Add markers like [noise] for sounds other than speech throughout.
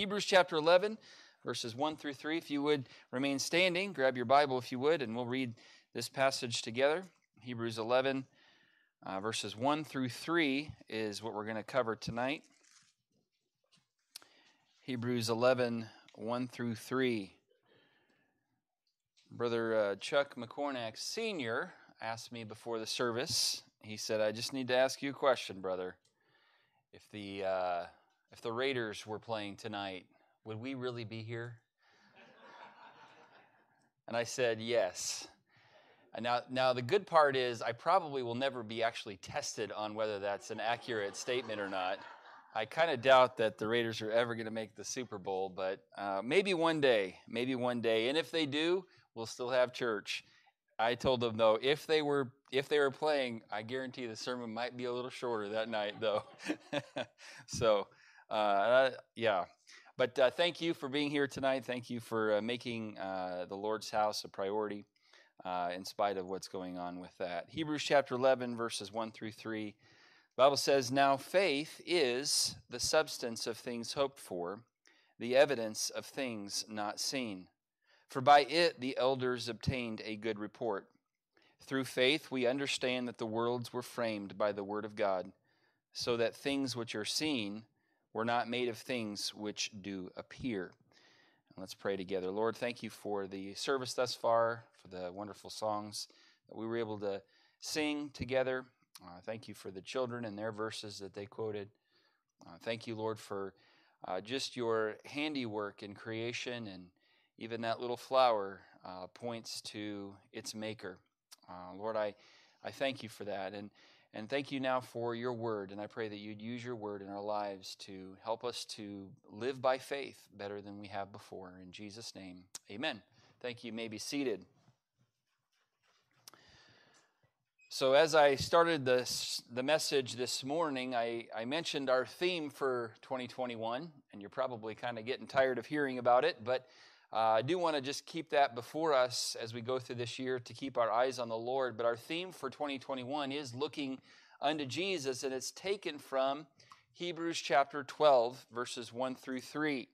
Hebrews chapter 11, verses 1 through 3. If you would remain standing, grab your Bible if you would, and we'll read this passage together. Hebrews 11, uh, verses 1 through 3 is what we're going to cover tonight. Hebrews 11, 1 through 3. Brother uh, Chuck McCornack Sr. asked me before the service, he said, I just need to ask you a question, brother. If the, uh, if the Raiders were playing tonight, would we really be here? and I said, yes. And now, now, the good part is, I probably will never be actually tested on whether that's an accurate statement or not. I kind of doubt that the Raiders are ever going to make the Super Bowl, but uh, maybe one day, maybe one day. And if they do, we'll still have church. I told them though, if they were if they were playing, I guarantee the sermon might be a little shorter that night though. [laughs] so, uh, yeah. But uh, thank you for being here tonight. Thank you for uh, making uh, the Lord's house a priority, uh, in spite of what's going on with that. Hebrews chapter 11, verses 1 through 3. The Bible says, Now faith is the substance of things hoped for, the evidence of things not seen. For by it the elders obtained a good report. Through faith we understand that the worlds were framed by the word of God, so that things which are seen were not made of things which do appear. Let's pray together. Lord, thank you for the service thus far, for the wonderful songs that we were able to sing together. Uh, thank you for the children and their verses that they quoted. Uh, thank you, Lord, for uh, just your handiwork in creation and even that little flower uh, points to its maker. Uh, Lord, I, I thank you for that. And, and thank you now for your word. And I pray that you'd use your word in our lives to help us to live by faith better than we have before. In Jesus' name, amen. Thank you. you may be seated. So, as I started this, the message this morning, I, I mentioned our theme for 2021, and you're probably kind of getting tired of hearing about it, but I do want to just keep that before us as we go through this year to keep our eyes on the Lord. But our theme for 2021 is looking unto Jesus, and it's taken from Hebrews chapter 12, verses 1 through 3.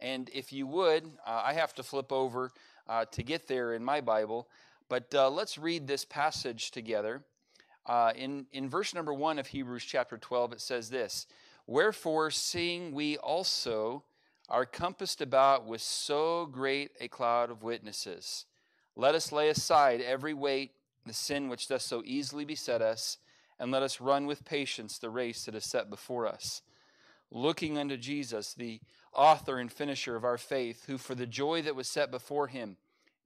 And if you would, uh, I have to flip over uh, to get there in my Bible, but uh, let's read this passage together. Uh, in, in verse number 1 of Hebrews chapter 12, it says this Wherefore, seeing we also are compassed about with so great a cloud of witnesses. Let us lay aside every weight, the sin which does so easily beset us, and let us run with patience the race that is set before us. Looking unto Jesus, the author and finisher of our faith, who for the joy that was set before him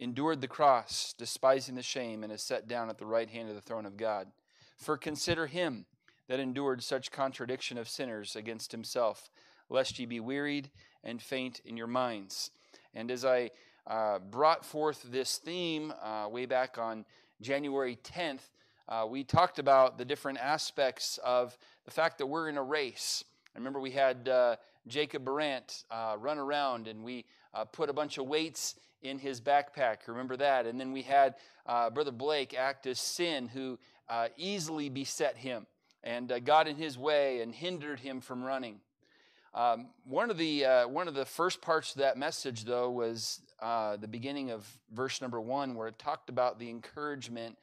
endured the cross, despising the shame, and is set down at the right hand of the throne of God. For consider him that endured such contradiction of sinners against himself, lest ye be wearied and faint in your minds. And as I uh, brought forth this theme uh, way back on January 10th, uh, we talked about the different aspects of the fact that we're in a race. I remember we had uh, Jacob Barant uh, run around and we uh, put a bunch of weights in his backpack. Remember that? And then we had Brother Blake act as sin, who easily beset him and got in his way and hindered him from running. Um, one of the uh, one of the first parts of that message, though, was uh, the beginning of verse number one, where it talked about the encouragement,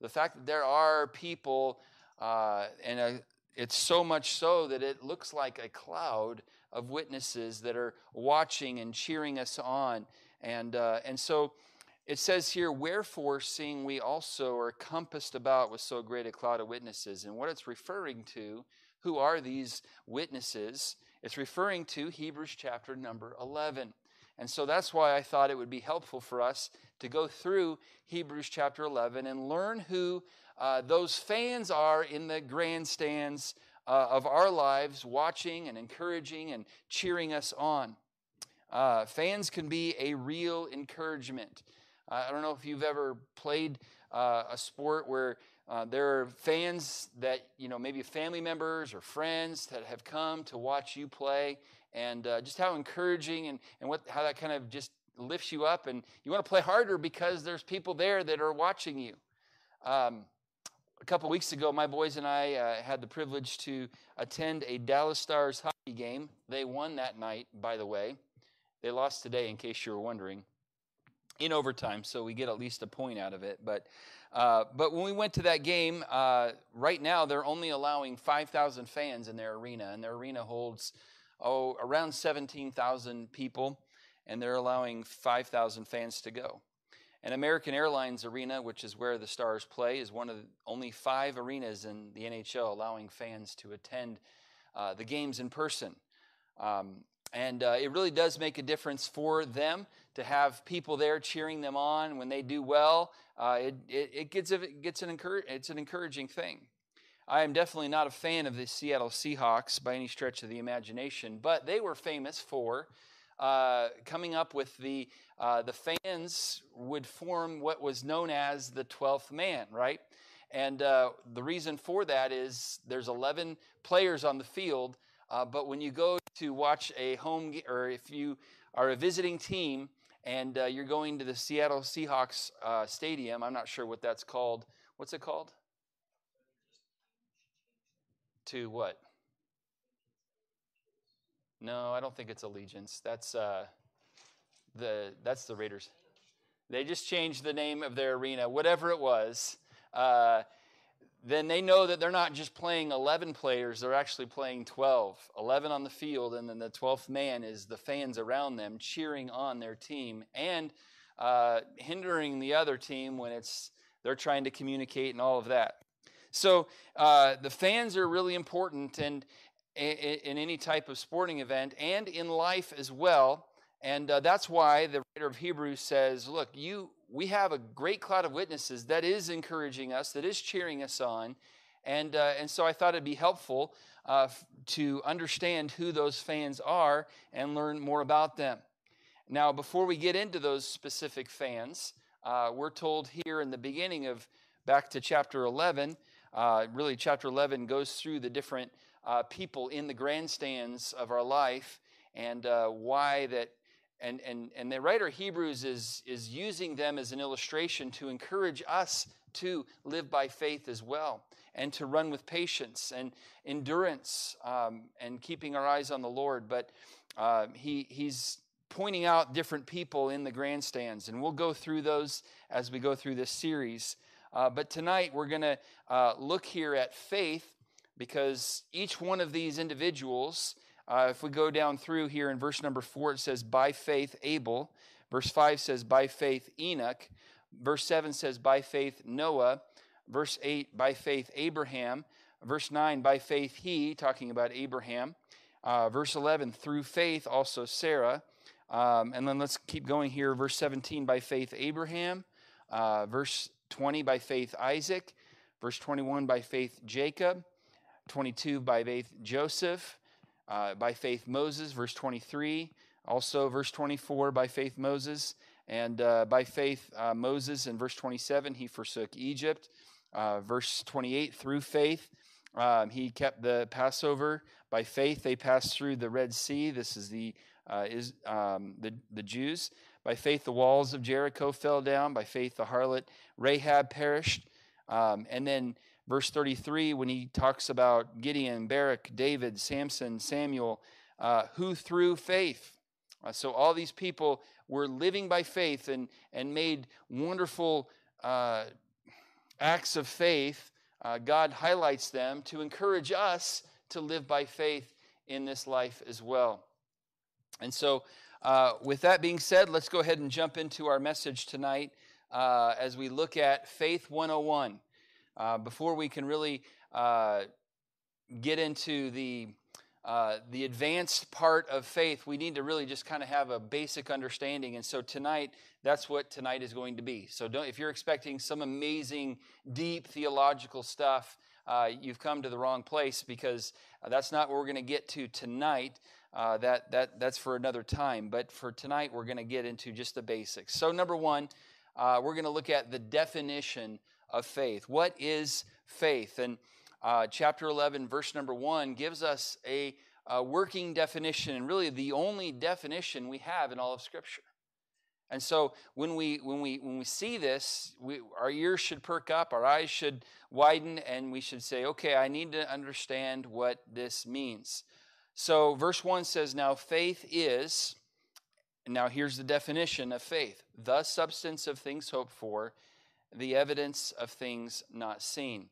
the fact that there are people, uh, and a, it's so much so that it looks like a cloud of witnesses that are watching and cheering us on, and uh, and so. It says here, Wherefore, seeing we also are compassed about with so great a cloud of witnesses. And what it's referring to, who are these witnesses? It's referring to Hebrews chapter number 11. And so that's why I thought it would be helpful for us to go through Hebrews chapter 11 and learn who uh, those fans are in the grandstands uh, of our lives, watching and encouraging and cheering us on. Uh, fans can be a real encouragement. I don't know if you've ever played uh, a sport where uh, there are fans that, you know, maybe family members or friends that have come to watch you play, and uh, just how encouraging and, and what, how that kind of just lifts you up. And you want to play harder because there's people there that are watching you. Um, a couple weeks ago, my boys and I uh, had the privilege to attend a Dallas Stars hockey game. They won that night, by the way. They lost today, in case you were wondering, in overtime, so we get at least a point out of it. But, uh, but when we went to that game, uh, right now they're only allowing 5,000 fans in their arena, and their arena holds oh around 17,000 people, and they're allowing 5,000 fans to go. And American Airlines Arena, which is where the Stars play, is one of only five arenas in the NHL allowing fans to attend uh, the games in person. Um, and uh, it really does make a difference for them to have people there cheering them on when they do well. Uh, it, it, it, gets, it gets an encourage, it's an encouraging thing. I am definitely not a fan of the Seattle Seahawks by any stretch of the imagination, but they were famous for uh, coming up with the uh, the fans would form what was known as the 12th man, right? And uh, the reason for that is there's 11 players on the field, uh, but when you go to watch a home, or if you are a visiting team and uh, you're going to the Seattle Seahawks uh, stadium, I'm not sure what that's called. What's it called? To what? No, I don't think it's Allegiant. That's uh, the that's the Raiders. They just changed the name of their arena, whatever it was. Then they know that they're not just playing 11 players, they're actually playing 12. 11 on the field, and then the 12th man is the fans around them cheering on their team and uh, hindering the other team when it's they're trying to communicate and all of that. So uh, the fans are really important and in any type of sporting event and in life as well. And uh, that's why the writer of Hebrews says, look, you we have a great cloud of witnesses that is encouraging us, that is cheering us on. And, uh, and so I thought it'd be helpful uh, to understand who those fans are and learn more about them. Now, before we get into those specific fans, uh, we're told here in the beginning of back to chapter 11, uh, really, chapter 11 goes through the different uh, people in the grandstands of our life and why that and, and, and the writer Hebrews is, is using them as an illustration to encourage us to live by faith as well and to run with patience and endurance um, and keeping our eyes on the Lord. But uh, he, he's pointing out different people in the grandstands, and we'll go through those as we go through this series. Uh, but tonight we're going to uh, look here at faith because each one of these individuals uh, if we go down through here in verse number four, it says, by faith Abel. Verse five says, by faith Enoch. Verse seven says, by faith Noah. Verse eight, by faith Abraham. Verse nine, by faith he, talking about Abraham. Uh, verse 11, through faith also Sarah. Um, and then let's keep going here. Verse 17, by faith Abraham. Uh, verse 20, by faith Isaac. Verse 21, by faith Jacob. 22, by faith Joseph. Uh, by faith, Moses, verse 23. Also, verse 24, by faith, Moses. And uh, by faith, uh, Moses, in verse 27, he forsook Egypt. Uh, verse 28, through faith, um, he kept the Passover. By faith, they passed through the Red Sea. This is the uh, is um, the the Jews. By faith, the walls of Jericho fell down. By faith, the harlot Rahab perished. Um, and then verse 33 when he talks about Gideon, Barak, David, Samson, Samuel, uh, who through faith. Uh, so all these people were living by faith and, and made wonderful uh, acts of faith. Uh, God highlights them to encourage us to live by faith in this life as well. And so, uh, with that being said, let's go ahead and jump into our message tonight uh, as we look at Faith 101 uh, before we can really uh, get into the uh, the advanced part of faith, we need to really just kind of have a basic understanding. And so tonight, that's what tonight is going to be. So if you're expecting some amazing, deep theological stuff, uh, you've come to the wrong place because uh, that's not what we're going to get to tonight. Uh, that, that, that's for another time. But for tonight, we're going to get into just the basics. So, number one, uh, we're going to look at the definition of faith. What is faith? And uh, chapter 11, verse number 1, gives us a, a working definition, and really the only definition we have in all of Scripture. And so when we when we when we see this, we, our ears should perk up, our eyes should widen, and we should say, "Okay, I need to understand what this means." So verse one says, "Now faith is." Now here's the definition of faith: the substance of things hoped for, the evidence of things not seen.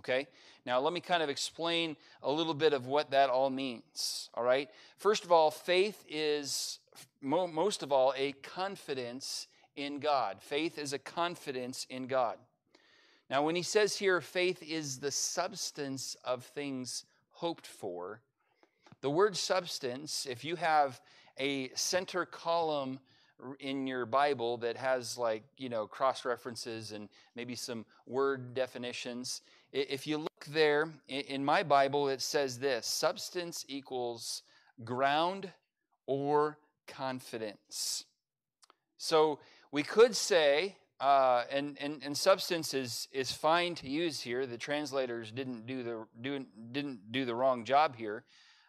Okay? Now, let me kind of explain a little bit of what that all means. All right? First of all, faith is, most of all, a confidence in God. Faith is a confidence in God. Now, when he says here, faith is the substance of things hoped for, the word substance, if you have a center column in your Bible that has like, you know, cross references and maybe some word definitions, if you look there in my Bible, it says this substance equals ground or confidence. So we could say, uh, and, and, and substance is, is fine to use here. The translators didn't do the, do, didn't do the wrong job here.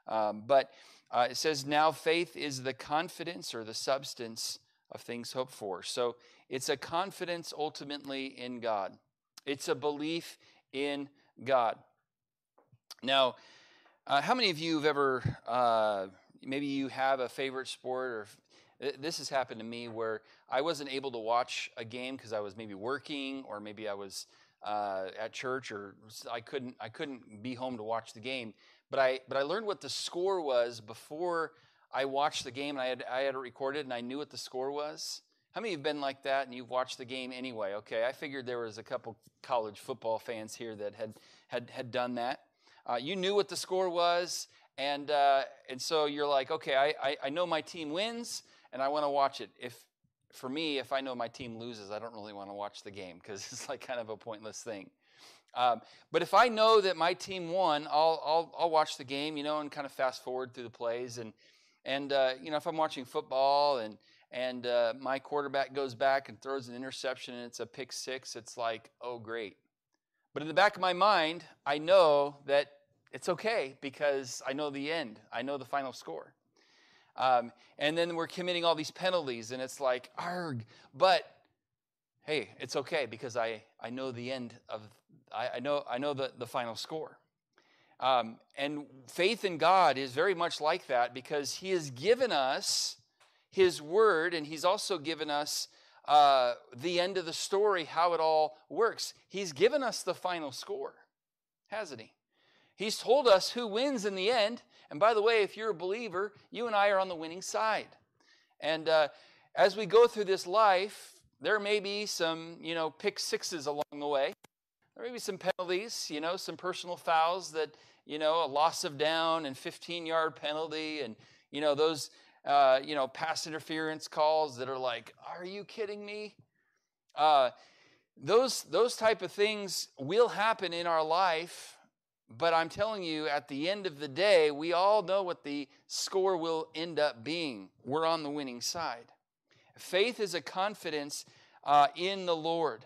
Um, but uh, it says, now faith is the confidence or the substance of things hoped for. So it's a confidence ultimately in God, it's a belief in God. Now, uh, how many of you have ever, uh, maybe you have a favorite sport, or this has happened to me where I wasn't able to watch a game because I was maybe working, or maybe I was uh, at church, or I couldn't, I couldn't be home to watch the game. But I, but I learned what the score was before I watched the game, and I had, I had it recorded, and I knew what the score was. How many of you have been like that and you've watched the game anyway? Okay, I figured there was a couple college football fans here that had had, had done that. Uh, you knew what the score was, and uh, and so you're like, okay, I, I, I know my team wins, and I want to watch it. If for me, if I know my team loses, I don't really want to watch the game because [laughs] it's like kind of a pointless thing. Um, but if I know that my team won, I'll, I'll, I'll watch the game, you know, and kind of fast forward through the plays. And, and uh, you know, if I'm watching football and and uh, my quarterback goes back and throws an interception and it's a pick six, it's like, oh, great. But in the back of my mind, I know that it's okay because I know the end, I know the final score. Um, and then we're committing all these penalties, and it's like, arg. But hey, it's okay because I, I know the end of, I, I know, I know the, the final score. Um, and faith in God is very much like that because He has given us his word, and He's also given us uh, the end of the story, how it all works. He's given us the final score, hasn't He? He's told us who wins in the end. And by the way, if you're a believer, you and I are on the winning side. And uh, as we go through this life, there may be some, you know, pick sixes along the way. There may be some penalties, you know, some personal fouls that, you know, a loss of down and 15 yard penalty and, you know, those uh, you know, pass interference calls that are like, "Are you kidding me?" Uh, those those type of things will happen in our life, but I'm telling you, at the end of the day, we all know what the score will end up being. We're on the winning side. Faith is a confidence uh, in the Lord,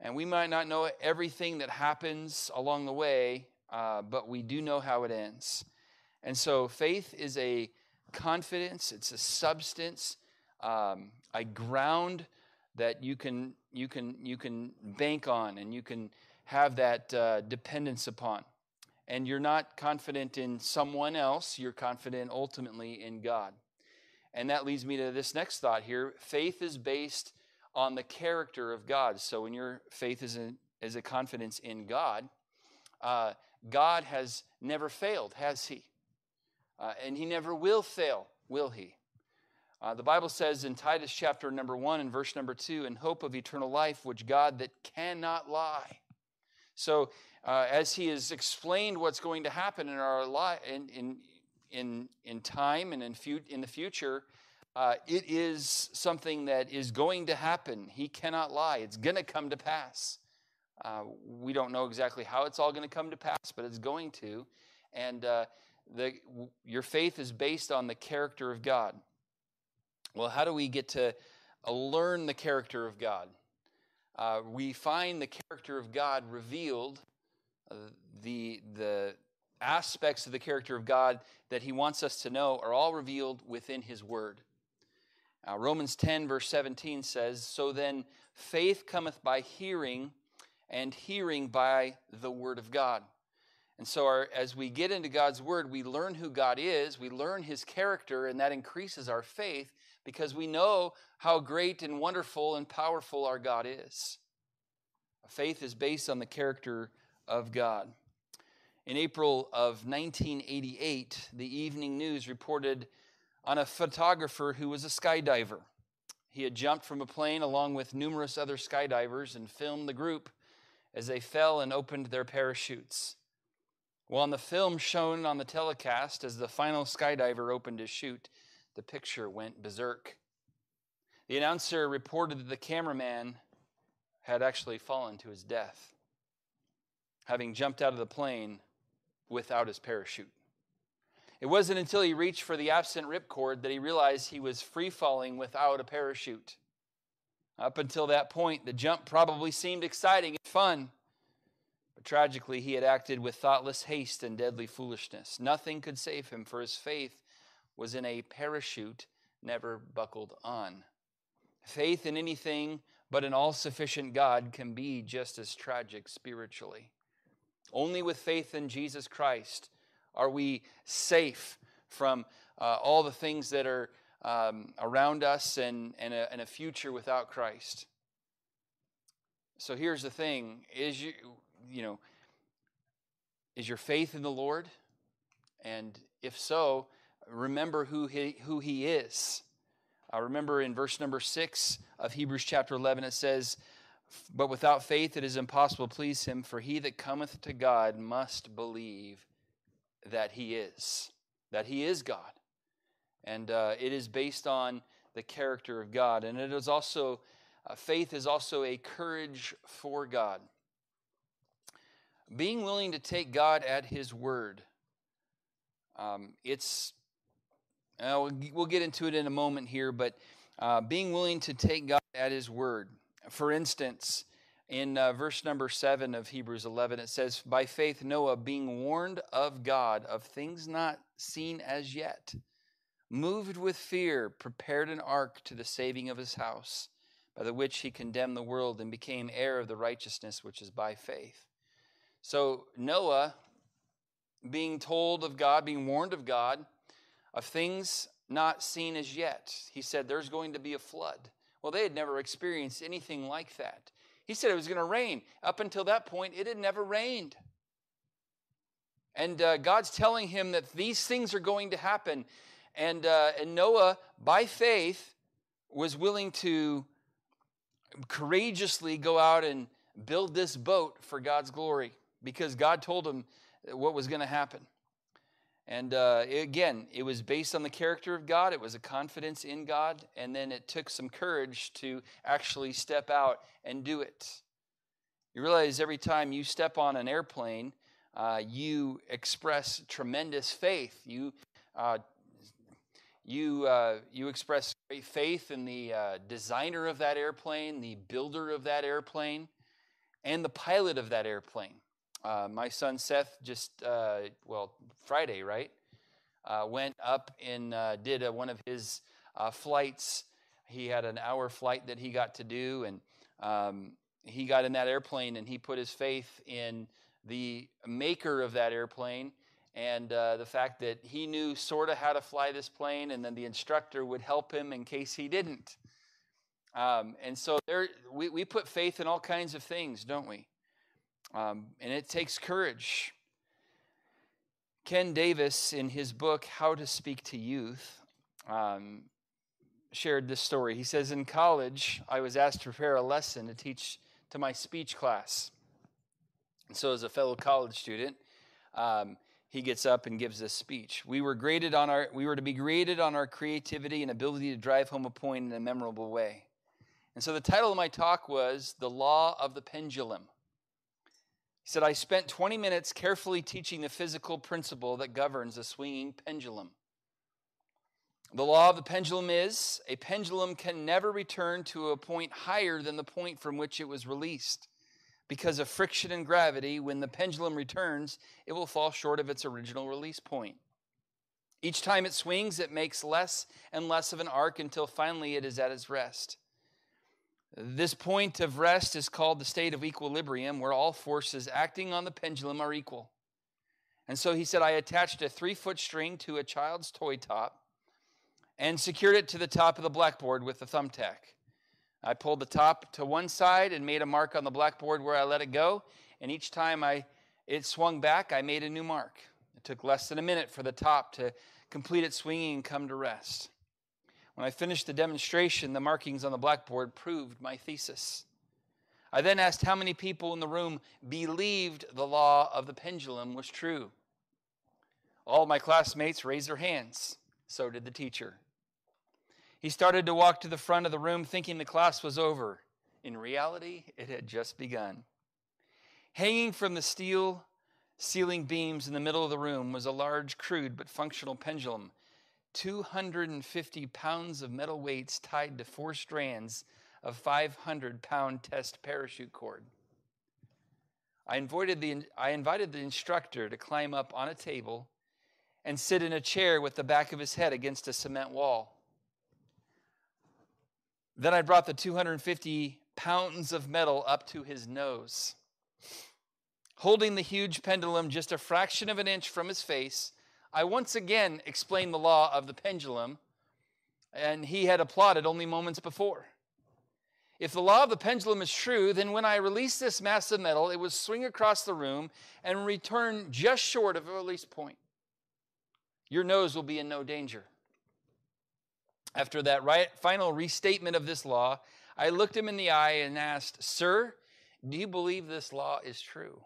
and we might not know everything that happens along the way, uh, but we do know how it ends. And so, faith is a confidence, it's a substance, um, a ground that you can, you, can, you can bank on and you can have that uh, dependence upon. And you're not confident in someone else, you're confident ultimately in God. And that leads me to this next thought here. Faith is based on the character of God. So when your faith is, is a confidence in God, uh, God has never failed, has He? Uh, and he never will fail, will he? Uh, the Bible says in Titus chapter number one and verse number two, in hope of eternal life, which God that cannot lie. So, uh, as he has explained what's going to happen in our life, in, in, in, in time and in, fu- in the future, uh, it is something that is going to happen. He cannot lie. It's going to come to pass. Uh, we don't know exactly how it's all going to come to pass, but it's going to. And uh, the, your faith is based on the character of God. Well, how do we get to uh, learn the character of God? Uh, we find the character of God revealed, uh, the, the aspects of the character of God that He wants us to know are all revealed within His Word. Uh, Romans 10, verse 17 says, So then faith cometh by hearing, and hearing by the word of God. And so, our, as we get into God's word, we learn who God is, we learn his character, and that increases our faith because we know how great and wonderful and powerful our God is. Faith is based on the character of God. In April of 1988, the Evening News reported on a photographer who was a skydiver. He had jumped from a plane along with numerous other skydivers and filmed the group as they fell and opened their parachutes. Well, on the film shown on the telecast, as the final skydiver opened his chute, the picture went berserk. The announcer reported that the cameraman had actually fallen to his death, having jumped out of the plane without his parachute. It wasn't until he reached for the absent ripcord that he realized he was free falling without a parachute. Up until that point, the jump probably seemed exciting and fun. But tragically, he had acted with thoughtless haste and deadly foolishness. Nothing could save him, for his faith was in a parachute never buckled on. Faith in anything but an all sufficient God can be just as tragic spiritually. Only with faith in Jesus Christ are we safe from uh, all the things that are um, around us and, and a, and a future without Christ? So here's the thing: is you you know is your faith in the Lord? And if so, remember who he, who he is. Remember in verse number six of Hebrews chapter 11, it says, But without faith it is impossible to please him, for he that cometh to God must believe that He is, that He is God. And uh, it is based on the character of God. And it is also, uh, faith is also a courage for God. Being willing to take God at His word. Um, it's, uh, we'll get into it in a moment here, but uh, being willing to take God at His word. For instance, in uh, verse number 7 of Hebrews 11, it says, By faith, Noah, being warned of God of things not seen as yet, moved with fear, prepared an ark to the saving of his house, by the which he condemned the world and became heir of the righteousness which is by faith. So, Noah, being told of God, being warned of God, of things not seen as yet, he said, There's going to be a flood. Well, they had never experienced anything like that. He said it was going to rain. Up until that point, it had never rained. And uh, God's telling him that these things are going to happen. And, uh, and Noah, by faith, was willing to courageously go out and build this boat for God's glory because God told him what was going to happen. And uh, again, it was based on the character of God, it was a confidence in God, and then it took some courage to actually step out and do it. You realize every time you step on an airplane, uh, you express tremendous faith. You, uh, you, uh, you express great faith in the uh, designer of that airplane, the builder of that airplane, and the pilot of that airplane. Uh, my son Seth just, uh, well, Friday, right? Uh, went up and uh, did a, one of his uh, flights. He had an hour flight that he got to do, and um, he got in that airplane and he put his faith in the maker of that airplane and the fact that he knew sort of how to fly this plane, and then the instructor would help him in case he didn't. Um, and so there, we, we put faith in all kinds of things, don't we? Um, and it takes courage. Ken Davis, in his book, How to Speak to Youth, um, shared this story. He says, In college, I was asked to prepare a lesson to teach to my speech class. And so, as a fellow college student, um, he gets up and gives this speech. We were graded on our we were to be graded on our creativity and ability to drive home a point in a memorable way. And so the title of my talk was The Law of the Pendulum. He said, I spent 20 minutes carefully teaching the physical principle that governs a swinging pendulum. The law of the pendulum is a pendulum can never return to a point higher than the point from which it was released. Because of friction and gravity, when the pendulum returns, it will fall short of its original release point. Each time it swings, it makes less and less of an arc until finally it is at its rest. This point of rest is called the state of equilibrium, where all forces acting on the pendulum are equal. And so he said, I attached a three foot string to a child's toy top and secured it to the top of the blackboard with a thumbtack. I pulled the top to one side and made a mark on the blackboard where I let it go, and each time I it swung back, I made a new mark. It took less than a minute for the top to complete its swinging and come to rest. When I finished the demonstration, the markings on the blackboard proved my thesis. I then asked how many people in the room believed the law of the pendulum was true. All my classmates raised their hands. So did the teacher. He started to walk to the front of the room thinking the class was over. In reality, it had just begun. Hanging from the steel ceiling beams in the middle of the room was a large, crude, but functional pendulum. 250 pounds of metal weights tied to four strands of 500 pound test parachute cord. I invited, the, I invited the instructor to climb up on a table and sit in a chair with the back of his head against a cement wall. Then I brought the 250 pounds of metal up to his nose. Holding the huge pendulum just a fraction of an inch from his face, I once again explained the law of the pendulum, and he had applauded only moments before. If the law of the pendulum is true, then when I release this mass of metal, it would swing across the room and return just short of a release point. Your nose will be in no danger. After that right, final restatement of this law, I looked him in the eye and asked, Sir, do you believe this law is true?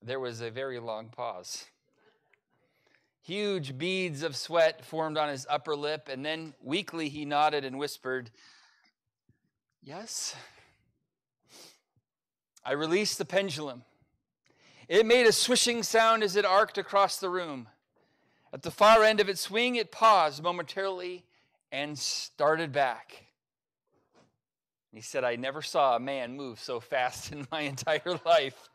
There was a very long pause. Huge beads of sweat formed on his upper lip, and then weakly he nodded and whispered, Yes. I released the pendulum. It made a swishing sound as it arced across the room. At the far end of its swing, it paused momentarily and started back. He said, I never saw a man move so fast [laughs] in my entire life.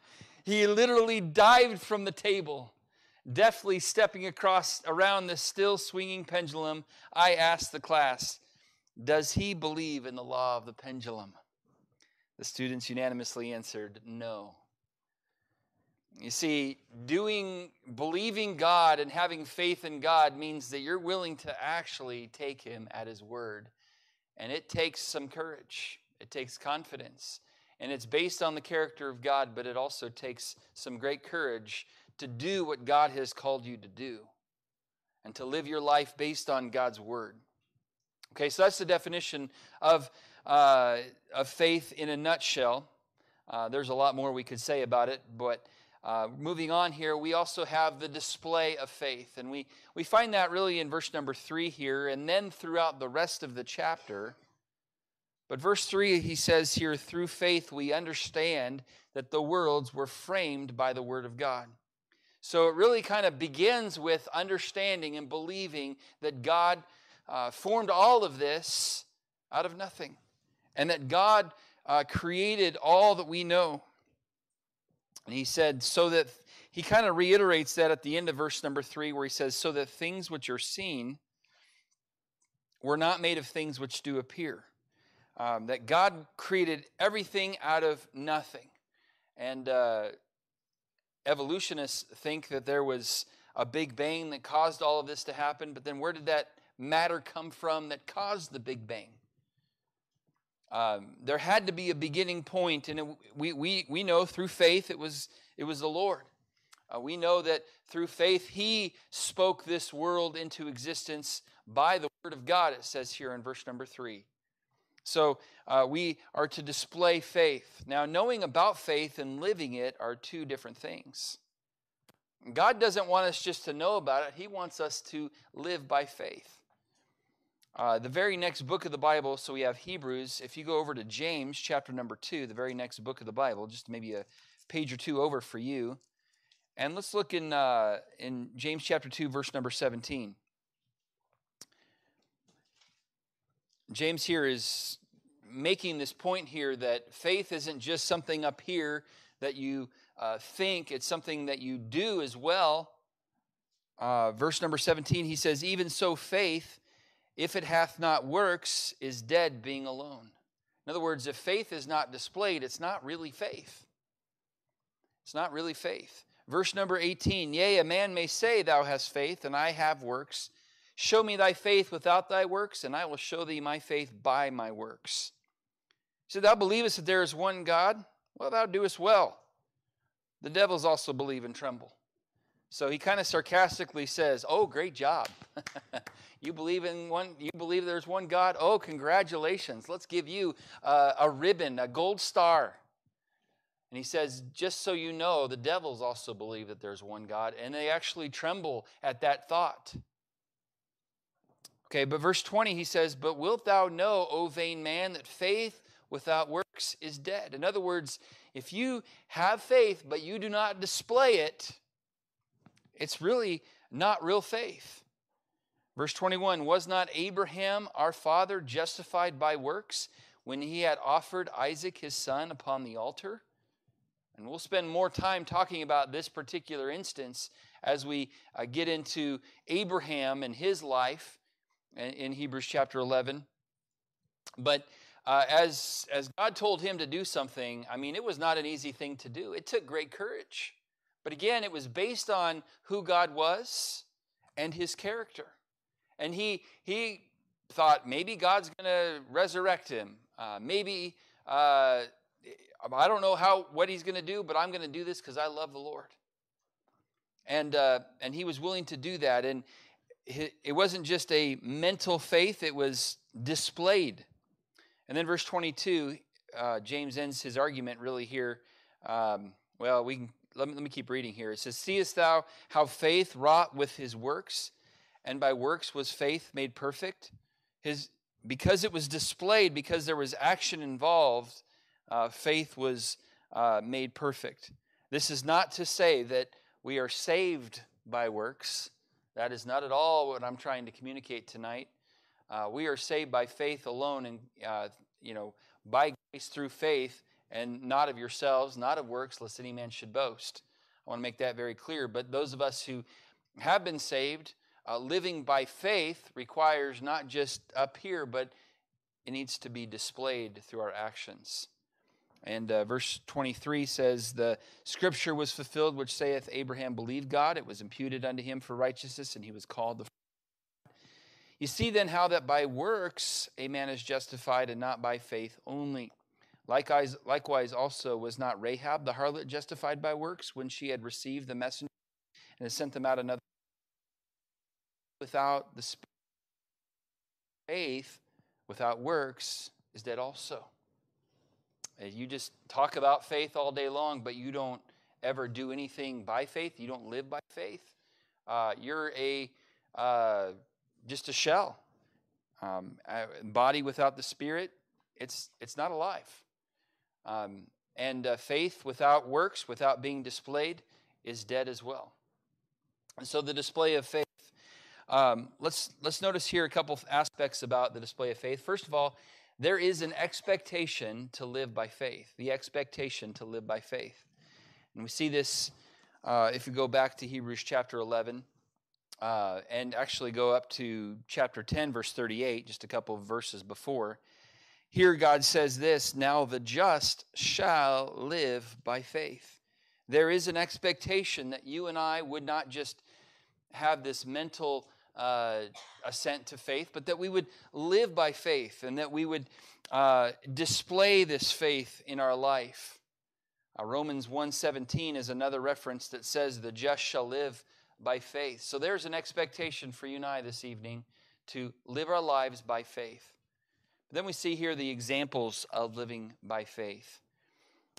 He literally dived from the table, deftly stepping across around the still swinging pendulum. I asked the class, Does he believe in the law of the pendulum? The students unanimously answered, No. You see, doing, believing God and having faith in God means that you're willing to actually take Him at His word. And it takes some courage, it takes confidence. And it's based on the character of God, but it also takes some great courage to do what God has called you to do and to live your life based on God's word. Okay, so that's the definition of, uh, of faith in a nutshell. Uh, there's a lot more we could say about it, but uh, moving on here, we also have the display of faith. And we, we find that really in verse number three here, and then throughout the rest of the chapter. But verse 3, he says here, through faith we understand that the worlds were framed by the word of God. So it really kind of begins with understanding and believing that God uh, formed all of this out of nothing, and that God uh, created all that we know. And he said, so that he kind of reiterates that at the end of verse number three, where he says, so that things which are seen were not made of things which do appear. Um, that God created everything out of nothing. And uh, evolutionists think that there was a big bang that caused all of this to happen, but then where did that matter come from that caused the big bang? Um, there had to be a beginning point, and it, we, we, we know through faith it was, it was the Lord. Uh, we know that through faith He spoke this world into existence by the Word of God, it says here in verse number three. So uh, we are to display faith. Now, knowing about faith and living it are two different things. God doesn't want us just to know about it, He wants us to live by faith. Uh, the very next book of the Bible, so we have Hebrews. If you go over to James chapter number two, the very next book of the Bible, just maybe a page or two over for you. And let's look in, uh, in James chapter 2, verse number 17. James here is making this point here that faith isn't just something up here that you uh, think, it's something that you do as well. uh, verse number 17, he says, Even so, faith, if it hath not works, is dead being alone. In other words, if faith is not displayed, it's not really faith. It's not really faith. Verse number 18 Yea, a man may say, Thou hast faith, and I have works. Show me thy faith without thy works, and I will show thee my faith by my works. So thou believest that there is one God? Well, thou doest well. The devils also believe and tremble. So he kind of sarcastically says, "Oh, great job! [laughs] you believe in one. You believe there's one God. Oh, congratulations! Let's give you uh, a ribbon, a gold star." And he says, "Just so you know, the devils also believe that there's one God, and they actually tremble at that thought." Okay, but verse 20 he says, "But wilt thou know, O vain man, that faith without works is dead?" In other words, if you have faith but you do not display it, it's really not real faith. Verse 21 Was not Abraham our father justified by works when he had offered Isaac his son upon the altar? And we'll spend more time talking about this particular instance as we uh, get into Abraham and his life in, Hebrews chapter 11. But uh, as, as God told him to do something, I mean, it was not an easy thing to do. It took great courage. But again, it was based on who God was and his character. And he, he thought maybe God's going to resurrect him. Uh, maybe, uh, I don't know how, what he's going to do, but I'm going to do this because I love the Lord. And, uh, and he was willing to do that. And it wasn't just a mental faith, it was displayed. And then verse 22, uh, James ends his argument really here. Um, well, we can let me, let me keep reading here. It says, Seest thou how faith wrought with his works, and by works was faith made perfect? His, because it was displayed, because there was action involved, uh, faith was uh, made perfect. This is not to say that we are saved by works. That is not at all what I'm trying to communicate tonight. Uh, we are saved by faith alone, and uh, you know, by grace through faith, and not of yourselves, not of works, lest any man should boast. I want to make that very clear. But those of us who have been saved, uh, living by faith requires not just up here, but it needs to be displayed through our actions. And uh, verse 23 says, The scripture was fulfilled, which saith, Abraham believed God, it was imputed unto him for righteousness, and he was called the. You see then how that by works a man is justified and not by faith only. Likewise, likewise, also was not Rahab the harlot justified by works when she had received the messenger and had sent them out another without the spirit. faith, without works, is dead also. You just talk about faith all day long, but you don't ever do anything by faith. You don't live by faith. Uh, you're a uh, just a shell. Um, body without the spirit, it's it's not alive. Um, and uh, faith without works, without being displayed, is dead as well. And so the display of faith. Um, let's let's notice here a couple aspects about the display of faith. First of all, there is an expectation to live by faith. The expectation to live by faith, and we see this uh, if you go back to Hebrews chapter 11 uh, and actually go up to chapter 10, verse 38, just a couple of verses before. Here, God says this Now the just shall live by faith. There is an expectation that you and I would not just have this mental uh, assent to faith, but that we would live by faith and that we would uh, display this faith in our life. Uh, Romans 1:17 is another reference that says, "The just shall live by faith." So there's an expectation for you and I this evening to live our lives by faith. But then we see here the examples of living by faith.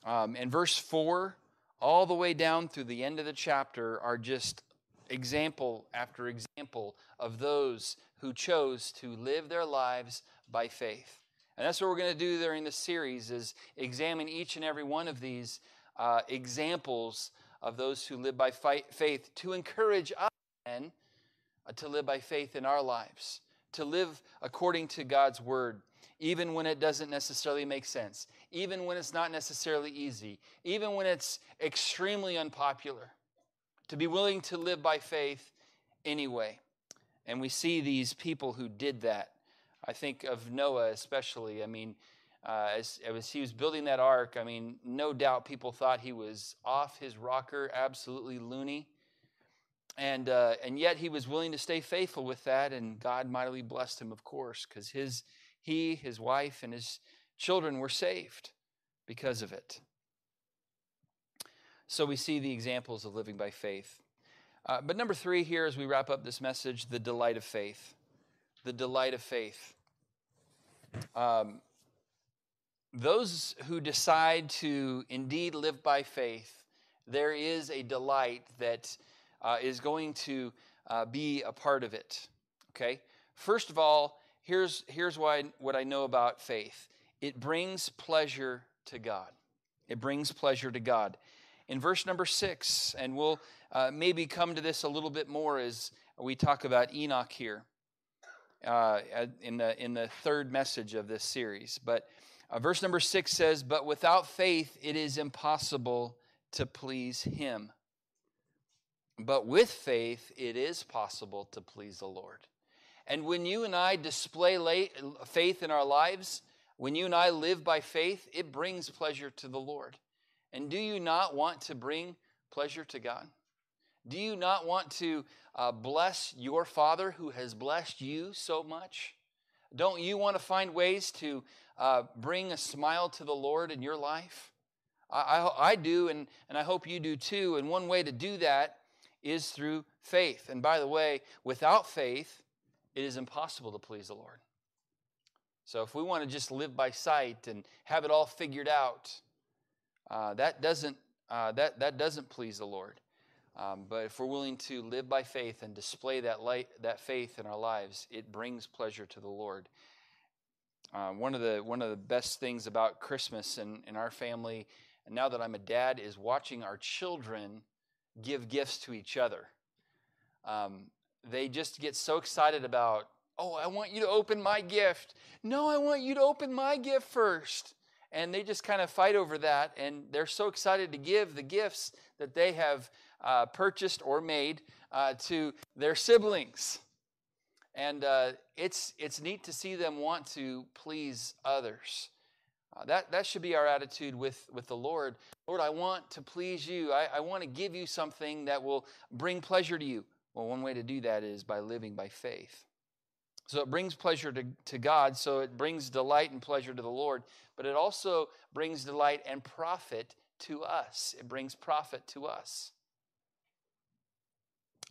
Um, in verse 4, all the way down through the end of the chapter, are just example after example of those who chose to live their lives by faith. And that's what we're going to do during this series is examine each and every one of these uh, examples of those who live by faith to encourage us then uh, to live by faith in our lives, to live according to God's word, even when it doesn't necessarily make sense, even when it's not necessarily easy, even when it's extremely unpopular. To be willing to live by faith anyway. And we see these people who did that. I think of Noah especially. I mean, uh, as, as he was building that ark, I mean, no doubt people thought he was off his rocker, absolutely loony. And, uh, and yet he was willing to stay faithful with that, and God mightily blessed him, of course, because his, he, his wife, and his children were saved because of it. So we see the examples of living by faith. Uh, but number three here, as we wrap up this message, the delight of faith. The delight of faith. Um, those who decide to indeed live by faith, there is a delight that uh, is going to uh, be a part of it. Okay? First of all, here's, here's why, what I know about faith it brings pleasure to God. It brings pleasure to God. In verse number six, and we'll uh, maybe come to this a little bit more as we talk about Enoch here uh, in, the, in the third message of this series. But uh, verse number six says, But without faith it is impossible to please him. But with faith it is possible to please the Lord. And when you and I display faith in our lives, when you and I live by faith, it brings pleasure to the Lord. And do you not want to bring pleasure to God? Do you not want to uh, bless your Father who has blessed you so much? Don't you want to find ways to uh, bring a smile to the Lord in your life? I, I, I do, and, and I hope you do too. And one way to do that is through faith. And by the way, without faith, it is impossible to please the Lord. So if we want to just live by sight and have it all figured out, uh, that doesn't uh, that that doesn't please the Lord. Um, but if we're willing to live by faith and display that light, that faith in our lives, it brings pleasure to the Lord. Uh, one of the one of the best things about Christmas in, in our family, and now that I'm a dad, is watching our children give gifts to each other. Um, they just get so excited about, oh, I want you to open my gift. No, I want you to open my gift first. And they just kind of fight over that, and they're so excited to give the gifts that they have uh, purchased or made uh, to their siblings. And uh, it's, it's neat to see them want to please others. Uh, that, that should be our attitude with, with the Lord. Lord, I want to please you. I, I want to give you something that will bring pleasure to you. Well, one way to do that is by living by faith. So it brings pleasure to, to God, so it brings delight and pleasure to the Lord, but it also brings delight and profit to us. It brings profit to us.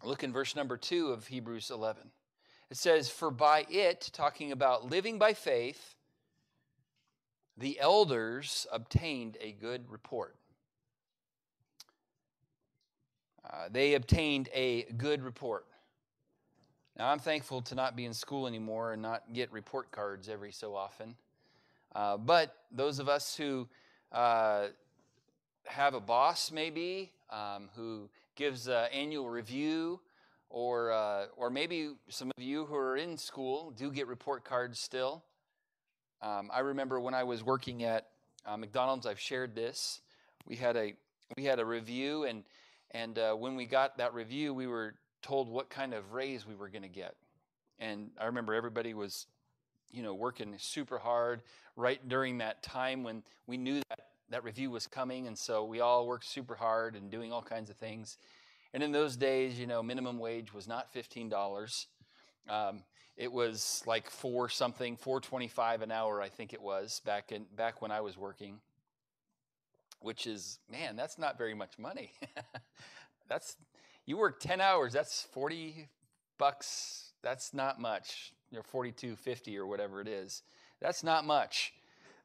Look in verse number two of Hebrews 11. It says, For by it, talking about living by faith, the elders obtained a good report. Uh, they obtained a good report. Now, I'm thankful to not be in school anymore and not get report cards every so often. Uh, but those of us who uh, have a boss, maybe, um, who gives an annual review, or, uh, or maybe some of you who are in school do get report cards still. Um, I remember when I was working at uh, McDonald's, I've shared this. We had a we had a review, and and uh, when we got that review, we were told what kind of raise we were going to get. And I remember everybody was, you know, working super hard right during that time when we knew that that review was coming, and so we all worked super hard and doing all kinds of things. And in those days, you know, minimum wage was not fifteen dollars. Um, it was like four something, four twenty-five an hour, I think it was back in back when I was working. Which is, man, that's not very much money. [laughs] that's you work ten hours. That's forty bucks. That's not much. You know, forty-two fifty or whatever it is. That's not much.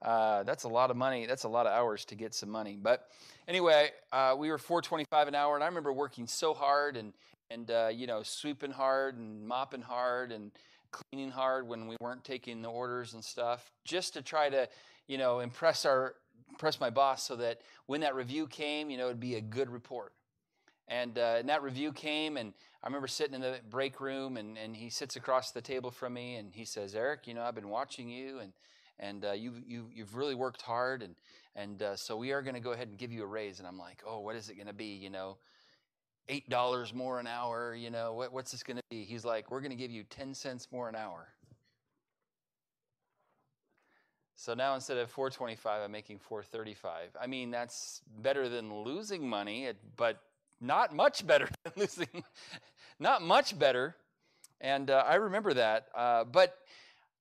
Uh, that's a lot of money. That's a lot of hours to get some money. But anyway, uh, we were 425 an hour, and I remember working so hard and and uh, you know sweeping hard and mopping hard and cleaning hard when we weren't taking the orders and stuff, just to try to, you know, impress our impress my boss so that when that review came, you know, it'd be a good report. And, uh, and that review came, and I remember sitting in the break room, and, and he sits across the table from me, and he says, "Eric, you know, I've been watching you, and and uh, you you you've really worked hard, and and uh, so we are going to go ahead and give you a raise." And I'm like, "Oh, what is it going to be?" You know. $8 more an hour. You know, what, what's this going to be? He's like, We're going to give you 10 cents more an hour. So now instead of 425, I'm making 435. I mean, that's better than losing money, but not much better [laughs] than losing, not much better. And uh, I remember that. Uh, but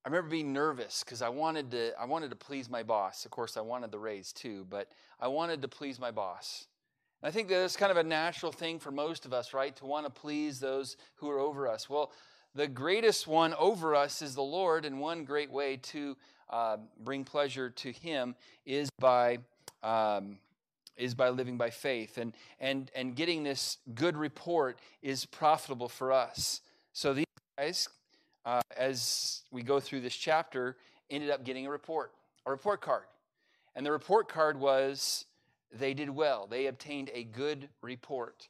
I remember being nervous because I wanted to I wanted to please my boss. Of course, I wanted the raise too, but I wanted to please my boss. And I think that's kind of a natural thing for most of us, right? To want to please those who are over us. Well, the greatest one over us is the Lord, and one great way to uh, bring pleasure to Him is by um, is by living by faith, and and and getting this good report is profitable for us. So these guys uh, as we go through this chapter, ended up getting a report, a report card. And the report card was they did well, they obtained a good report.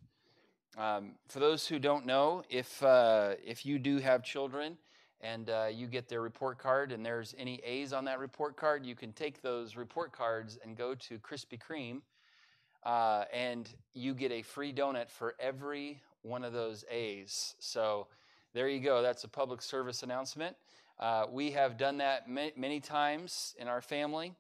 Um, for those who don't know, if, uh, if you do have children and uh, you get their report card and there's any A's on that report card, you can take those report cards and go to Krispy Kreme uh, and you get a free donut for every one of those A's. So there you go. That's a public service announcement. Uh, we have done that many, many, times in our family.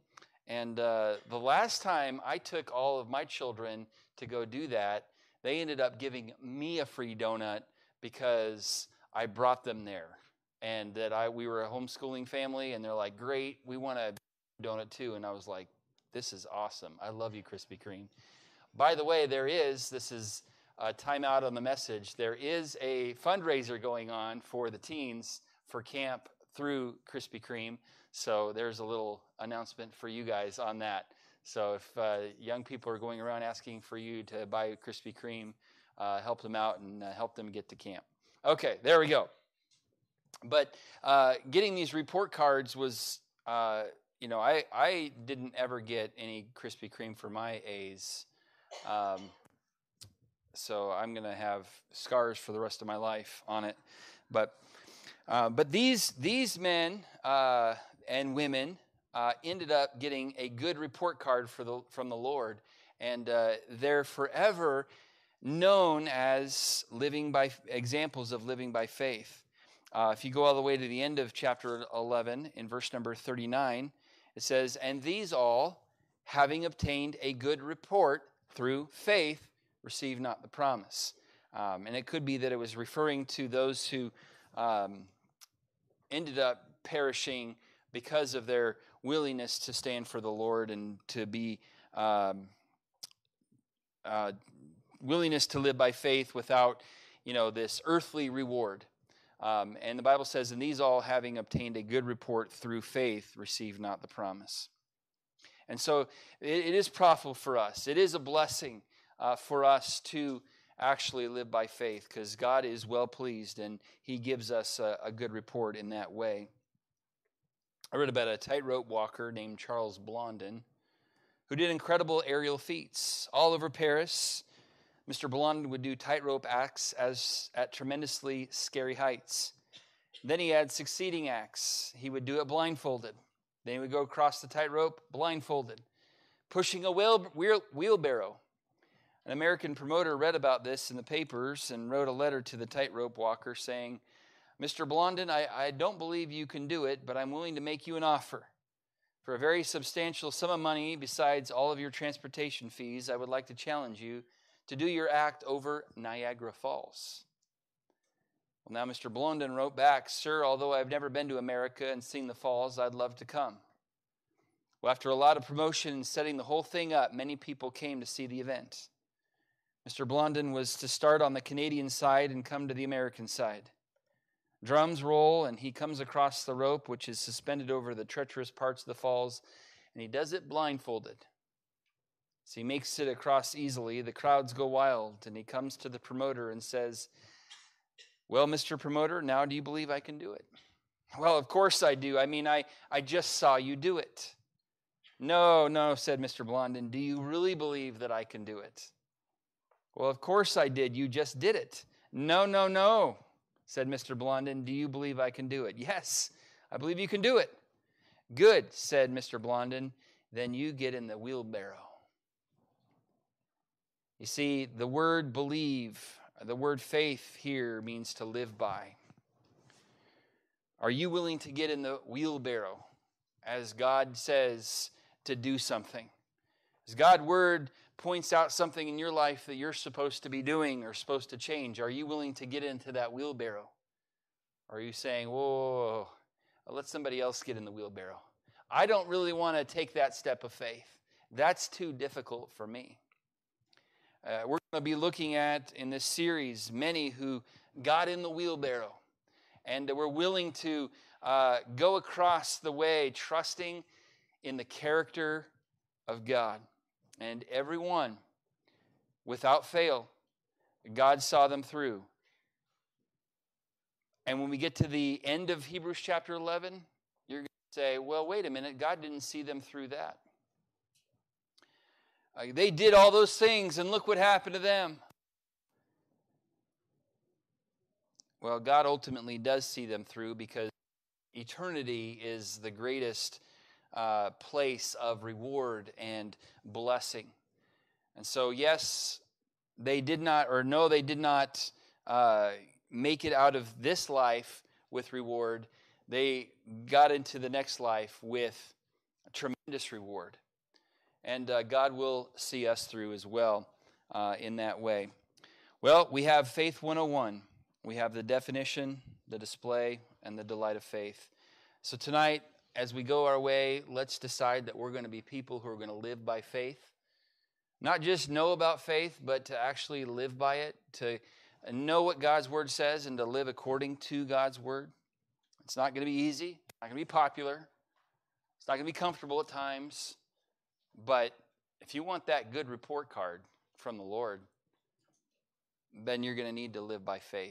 And uh, the last time I took all of my children to go do that, they ended up giving me a free donut because I brought them there. And that I we were a homeschooling family, and they're like, "Great, we want a donut too." And I was like, "This is awesome. I love you, Krispy Kreme." By the way, there is this is uh, time out on the message, there is a fundraiser going on for the teens for camp through Krispy Kreme. So there's a little announcement for you guys on that. So if uh, young people are going around asking for you to buy Krispy Kreme, uh, help them out and uh, help them get to camp. Okay, there we go. But uh, getting these report cards was, uh, you know, I, I didn't ever get any Krispy Kreme for my A's. Um, so I'm going to have scars for the rest of my life on it. But uh, but these these men uh, and women uh, ended up getting a good report card for the, from the Lord, and uh, they're forever known as living by examples of living by faith. Uh, if you go all the way to the end of chapter 11 in verse number 39, it says, "And these all, having obtained a good report through faith." receive not the promise. Um, and it could be that it was referring to those who um, ended up perishing because of their willingness to stand for the Lord and to be um, uh, willingness to live by faith without, you know, this earthly reward. Um, and the Bible says, "And these all, having obtained a good report through faith, receive not the promise." And so, it, it is profitable for us. It is a blessing uh, for us to actually live by faith because God is well pleased and He gives us a, a, good report in that way. I read about a tightrope walker named Charles Blondin who did incredible aerial feats all over Paris. Mr. Blondin would do tightrope acts as at tremendously scary heights. Then he had succeeding acts. He would do it blindfolded. Then he would go across the tightrope blindfolded, pushing a wheel, wheel, wheelbarrow an American promoter read about this in the papers and wrote a letter to the tightrope walker saying, Mr. Blondin, I, I don't believe you can do it, but I'm willing to make you an offer. For a very substantial sum of money, besides all of your transportation fees, I would like to challenge you to do your act over Niagara Falls. Well, now Mr. Blondin wrote back, Sir, although I've never been to America and seen the falls, I'd love to come. Well, after a lot of promotion and setting the whole thing up, many people came to see the event. Mr. Blondin was to start on the Canadian side and come to the American side. Drums roll, and he comes across the rope, which is suspended over the treacherous parts of the falls, and he does it blindfolded. So he makes it across easily. The crowds go wild, and he comes to the promoter and says, Well, Mr. Promoter, now do you believe I can do it? Well, of course I do. I mean, I, I just saw you do it. No, no, said Mr. Blondin. Do you really believe that I can do it? Well, of course I did. You just did it. No, no, no, said Mr. Blondin. Do you believe I can do it? Yes, I believe you can do it. Good, said Mr. Blondin. Then you get in the wheelbarrow. You see, the word believe, the word faith here means to live by. Are you willing to get in the wheelbarrow as God says to do something? As God's word points out something in your life that you're supposed to be doing or supposed to change, are you willing to get into that wheelbarrow? Or are you saying, whoa, let somebody else get in the wheelbarrow? I don't really want to take that step of faith. That's too difficult for me. Uh, we're going to be looking at in this series many who got in the wheelbarrow and were willing to uh, go across the way, trusting in the character of God. And everyone, without fail, God saw them through. And when we get to the end of Hebrews chapter 11, you're going to say, well, wait a minute, God didn't see them through that. Uh, they did all those things, and look what happened to them. Well, God ultimately does see them through because eternity is the greatest uh, place of reward and blessing. And so, yes, they did not, or no, they did not uh, make it out of this life with reward. They got into the next life with tremendous reward and uh, God will see us through as well uh, in that way. Well, we have Faith 101. We have the definition, the display, and the delight of faith. So tonight, as we go our way, let's decide that we're going to be people who are going to live by faith. Not just know about faith, but to actually live by it, to know what God's word says, and to live according to God's word. It's not going to be easy, it's not going to be popular, it's not going to be comfortable at times. But if you want that good report card from the Lord, then you're going to need to live by faith.